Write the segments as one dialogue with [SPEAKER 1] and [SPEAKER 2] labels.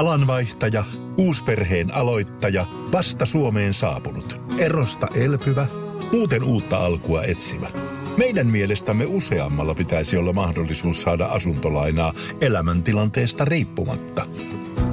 [SPEAKER 1] Alanvaihtaja, uusperheen aloittaja, vasta Suomeen saapunut, erosta elpyvä, muuten uutta alkua etsimä. Meidän mielestämme useammalla pitäisi olla mahdollisuus saada asuntolainaa elämäntilanteesta riippumatta.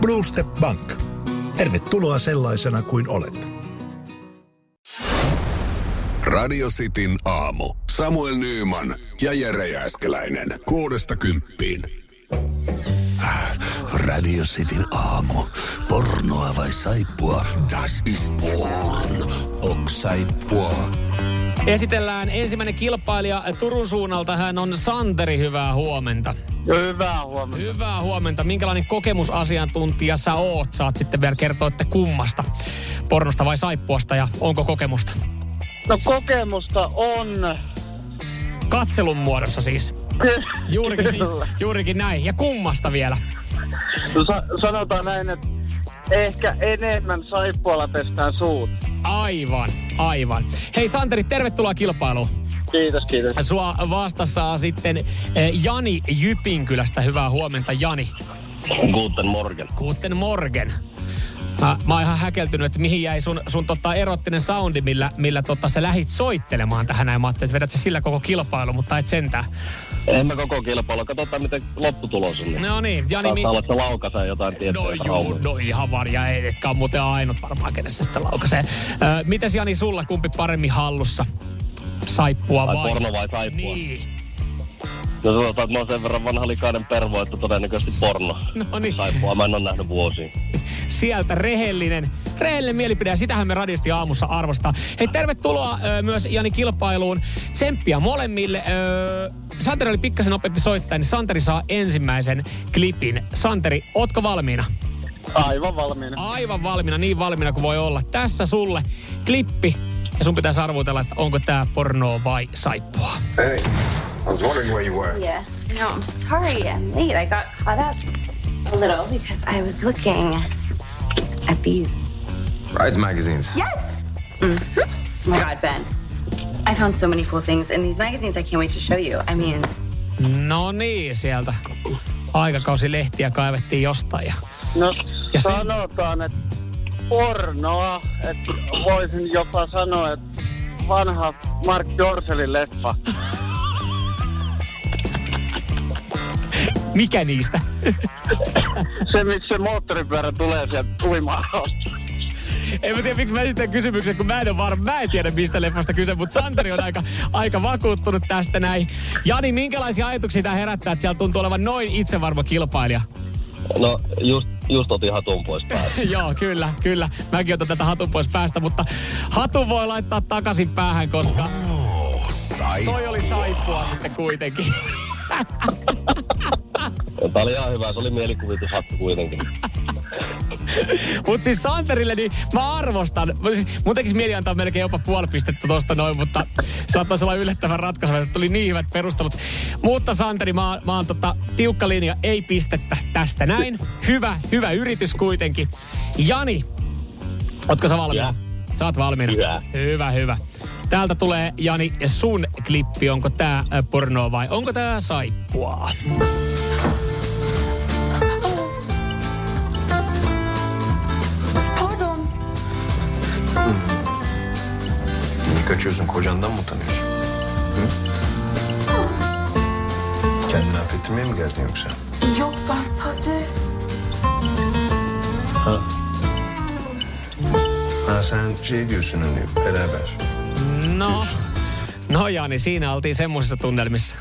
[SPEAKER 1] Blue Step Bank. Tervetuloa sellaisena kuin olet.
[SPEAKER 2] Radio Cityn aamu. Samuel Nyyman ja Jere Jääskeläinen. Kuudesta kymppiin. Radio Cityn aamu. Pornoa vai saippua? Das is porn. Ok saippua.
[SPEAKER 3] Esitellään ensimmäinen kilpailija Turun suunnalta. Hän on Santeri. Hyvää huomenta.
[SPEAKER 4] Hyvää huomenta.
[SPEAKER 3] Hyvää huomenta. Minkälainen kokemusasiantuntija sä oot? Saat sitten vielä kertoa, että kummasta. Pornosta vai saippuasta ja onko kokemusta?
[SPEAKER 4] No kokemusta on.
[SPEAKER 3] Katselun muodossa siis. Juurikin,
[SPEAKER 4] Kyllä.
[SPEAKER 3] juurikin näin. Ja kummasta vielä?
[SPEAKER 4] No, sa- sanotaan näin, että ehkä enemmän saippualla pestään suut.
[SPEAKER 3] Aivan, aivan. Hei Santeri, tervetuloa kilpailuun.
[SPEAKER 4] Kiitos, kiitos.
[SPEAKER 3] Sua vastassa on sitten eh, Jani Jypinkylästä. Hyvää huomenta, Jani.
[SPEAKER 5] Guten Morgen.
[SPEAKER 3] Guten morgen. Mä, mä oon ihan häkeltynyt, että mihin jäi sun, sun tota erottinen soundi, millä, millä tota sä lähit soittelemaan tähän näin. Mä ajattelin, että vedät sä sillä koko kilpailu, mutta et sentään.
[SPEAKER 5] En mä koko kilpailu. Katsotaan, miten lopputulos on. Niin.
[SPEAKER 3] No niin, Jani,
[SPEAKER 5] Saattaa
[SPEAKER 3] mi-
[SPEAKER 5] olla, että jotain tiettyä
[SPEAKER 3] No juu, no ihan varja, ei, etkä on muuten ainut varmaan, kenessä sitä laukaisee. Ö, mites Jani sulla, kumpi paremmin hallussa? Saippua
[SPEAKER 5] Tai
[SPEAKER 3] vai?
[SPEAKER 5] porno vai saippua?
[SPEAKER 3] Niin.
[SPEAKER 5] No sanotaan, että mä oon sen verran vanha likainen pervo, että todennäköisesti porno.
[SPEAKER 3] No niin.
[SPEAKER 5] Saippua mä en ole nähnyt vuosiin.
[SPEAKER 3] sieltä rehellinen, rehellinen mielipide ja sitähän me radisti aamussa arvostaa. Hei tervetuloa ö, myös Jani kilpailuun. Tsemppiä molemmille. Ö, Santeri oli pikkasen nopeampi soittaja, niin Santeri saa ensimmäisen klipin. Santeri, ootko valmiina?
[SPEAKER 4] Aivan valmiina.
[SPEAKER 3] Aivan valmiina, niin valmiina kuin voi olla. Tässä sulle klippi ja sun pitäisi arvutella, että onko tää pornoa vai saippua.
[SPEAKER 6] Hey, I was wondering where you were.
[SPEAKER 7] Yeah. No, I'm sorry. I'm late. I got caught up a little because I was looking at these.
[SPEAKER 6] Rides magazines.
[SPEAKER 7] Yes. Mm-hmm. Oh my God, Ben. I found so many cool things in these magazines. I can't wait to show you. I mean,
[SPEAKER 3] No niin, sieltä aikakausilehtiä kaivettiin jostain. Ja
[SPEAKER 4] No
[SPEAKER 3] Ja se-
[SPEAKER 4] sanotaan, että pornoa, että voisin jopa sanoa, että vanha Mark Dorselin leffa.
[SPEAKER 3] mikä niistä?
[SPEAKER 4] Se, missä moottoripyörä tulee sieltä uimaan.
[SPEAKER 3] En mä tiedä, miksi mä esitän kysymyksen, kun mä en ole varma. Mä en tiedä, mistä leffasta kyse, mutta Santeri on aika, aika vakuuttunut tästä näin. Jani, minkälaisia ajatuksia tämä herättää, että siellä tuntuu olevan noin itsevarma kilpailija?
[SPEAKER 5] No, just, just otin hatun pois päältä.
[SPEAKER 3] Joo, kyllä, kyllä. Mäkin otan tätä hatun pois päästä, mutta hatu voi laittaa takaisin päähän, koska toi oli saippua sitten kuitenkin.
[SPEAKER 5] Tää oli ihan hyvä. Se oli mielikuvitushattu kuitenkin.
[SPEAKER 3] Mutta siis Santerille, niin mä arvostan. Siis, mun tekisi mieli antaa melkein jopa puoli pistettä tosta noin, mutta saattaisi olla yllättävän ratkaisu, että tuli niin hyvät perustelut. Mutta Santeri, mä, mä oon tota, tiukka linja, ei pistettä tästä näin. Hyvä, hyvä yritys kuitenkin. Jani, ootko sä valmis? Sä oot valmiina.
[SPEAKER 5] Hyvä.
[SPEAKER 3] Hyvä, hyvä. Täältä tulee, Jani, sun klippi. Onko tää äh, pornoa vai onko tää saippua?
[SPEAKER 6] Niye kaçıyorsun? Kocandan mı utanıyorsun? Hı? Kendini affettirmeye mi geldin yoksa?
[SPEAKER 8] Yok ben sadece
[SPEAKER 6] Ha sen şey diyorsun hani beraber.
[SPEAKER 3] No, no Jani, siinä oltiin semmoisissa tunnelmissa.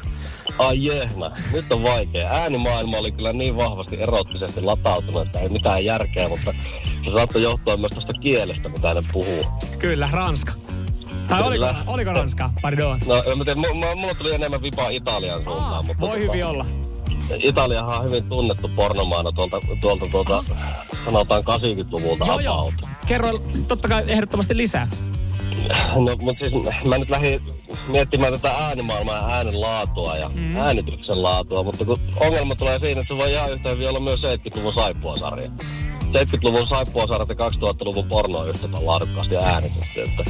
[SPEAKER 5] Ai jehmä, nyt on vaikea. Äänimaailma oli kyllä niin vahvasti erottisesti latautunut, että ei mitään järkeä, mutta se saattoi johtua myös tuosta kielestä, mitä ne puhuu.
[SPEAKER 3] Kyllä, Ranska. Tai oliko, oliko Ranska? Pardon.
[SPEAKER 5] No, en mä tiedä, m- m- mulla tuli enemmän vipaa Italian suuntaan,
[SPEAKER 3] Aa,
[SPEAKER 5] mutta
[SPEAKER 3] voi
[SPEAKER 5] tota,
[SPEAKER 3] hyvin olla.
[SPEAKER 5] Italiahan on hyvin tunnettu pornomaana tuolta, tuolta tuolta, sanotaan 80-luvulta
[SPEAKER 3] Joo, joo. Kerro totta kai ehdottomasti lisää.
[SPEAKER 5] No, mutta siis mä nyt lähdin miettimään tätä äänimaailmaa ja äänen laatua ja mm. äänityksen laatua, mutta kun ongelma tulee siinä, että se voi ihan yhtä hyvin olla myös 70-luvun saippuasarja. 70-luvun saippuasarjat ja 2000-luvun porno on yhtä laadukkaasti äänitetty, että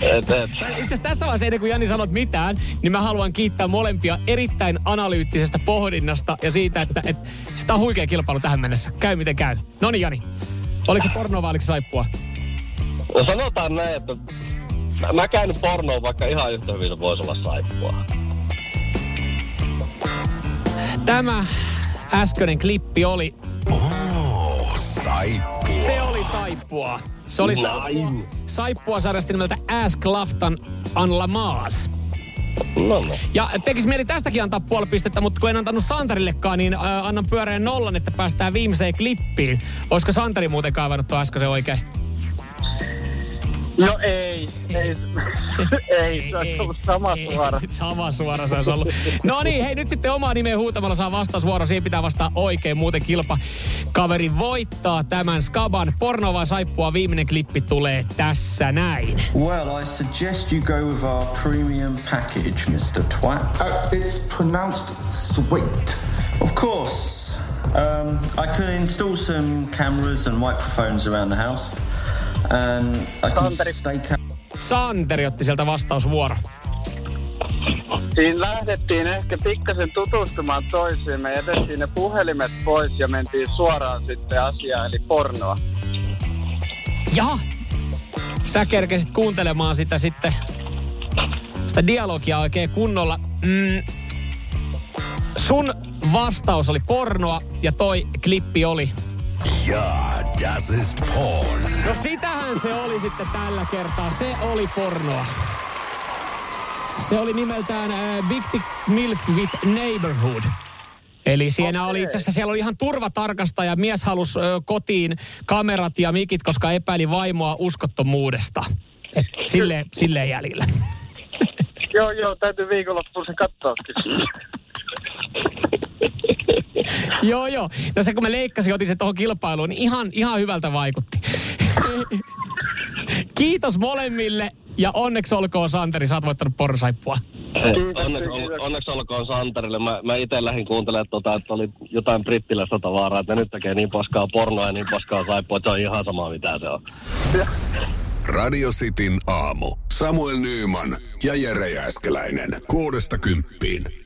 [SPEAKER 5] Et, et.
[SPEAKER 3] Itse asiassa tässä vaiheessa ennen kuin Jani sanot mitään, niin mä haluan kiittää molempia erittäin analyyttisestä pohdinnasta ja siitä, että, että sitä on huikea kilpailu tähän mennessä. Käy miten käy. No niin Jani, oliko se pornoa vai oliko se saippua?
[SPEAKER 5] No sanotaan näin, että mä, mä käyn pornoa, vaikka ihan yhtä hyvin se voisi olla saippua.
[SPEAKER 3] Tämä äskeinen klippi oli,
[SPEAKER 2] saippua.
[SPEAKER 3] se oli saippua. Se oli
[SPEAKER 5] Näin.
[SPEAKER 3] saippua sarjasta nimeltä Ask Laftan Anla Maas.
[SPEAKER 5] No no.
[SPEAKER 3] Ja tekisi mieli tästäkin antaa puoli pistettä, mutta kun en antanut Santarillekaan, niin äh, annan pyöreän nollan, että päästään viimeiseen klippiin. Olisiko Santari muuten kaivannut tuon äsken oikein?
[SPEAKER 4] No ei, ei, ei, se on ollut sama
[SPEAKER 3] ei,
[SPEAKER 4] suora.
[SPEAKER 3] Sama suora se olisi ollut. No niin, hei nyt sitten omaa nimeä huutamalla saa vastausvuoro. Siihen pitää vastaa oikein, muuten kilpa kaveri voittaa tämän Skaban. Porno vai saippua viimeinen klippi tulee tässä näin.
[SPEAKER 9] Well, I suggest you go with our premium package, Mr. Twat.
[SPEAKER 8] Uh, it's pronounced sweet.
[SPEAKER 9] Of course. Um, I can install some cameras and microphones around the house.
[SPEAKER 4] Santeri.
[SPEAKER 3] Santeri otti sieltä vastausvuoro.
[SPEAKER 4] Siinä lähdettiin ehkä pikkasen tutustumaan toisiin. Me jätettiin ne puhelimet pois ja mentiin suoraan sitten asiaan, eli pornoa.
[SPEAKER 3] Jaha, sä kerkesit kuuntelemaan sitä sitten, sitä dialogia oikein kunnolla. Mm, sun vastaus oli pornoa ja toi klippi oli.
[SPEAKER 2] Ja, das ist porn.
[SPEAKER 3] No sitähän se oli sitten tällä kertaa. Se oli pornoa. Se oli nimeltään äh, Big Dick Milk with Neighborhood. Eli siinä okay. oli itse asiassa, siellä oli ihan turvatarkastaja. Mies halusi ö, kotiin kamerat ja mikit, koska epäili vaimoa uskottomuudesta. Et silleen, silleen jäljellä.
[SPEAKER 4] Joo, joo, täytyy viikonloppuun se katsoakin.
[SPEAKER 3] joo, joo. No se kun mä leikkasin, otin se tuohon kilpailuun, niin ihan, ihan hyvältä vaikutti. Kiitos molemmille ja onneksi olkoon Santeri, sä oot voittanut porsaippua.
[SPEAKER 5] Onneksi,
[SPEAKER 4] kiitos.
[SPEAKER 5] onneksi olkoon Santarille. Mä, mä itse lähdin kuuntelemaan, tota, että oli jotain brittiläistä tavaraa, että ne nyt tekee niin paskaa pornoa ja niin paskaa saippua, että se on ihan sama mitä se on.
[SPEAKER 2] Radio Cityn aamu. Samuel Nyyman ja Jere Jääskeläinen. Kuudesta kymppiin.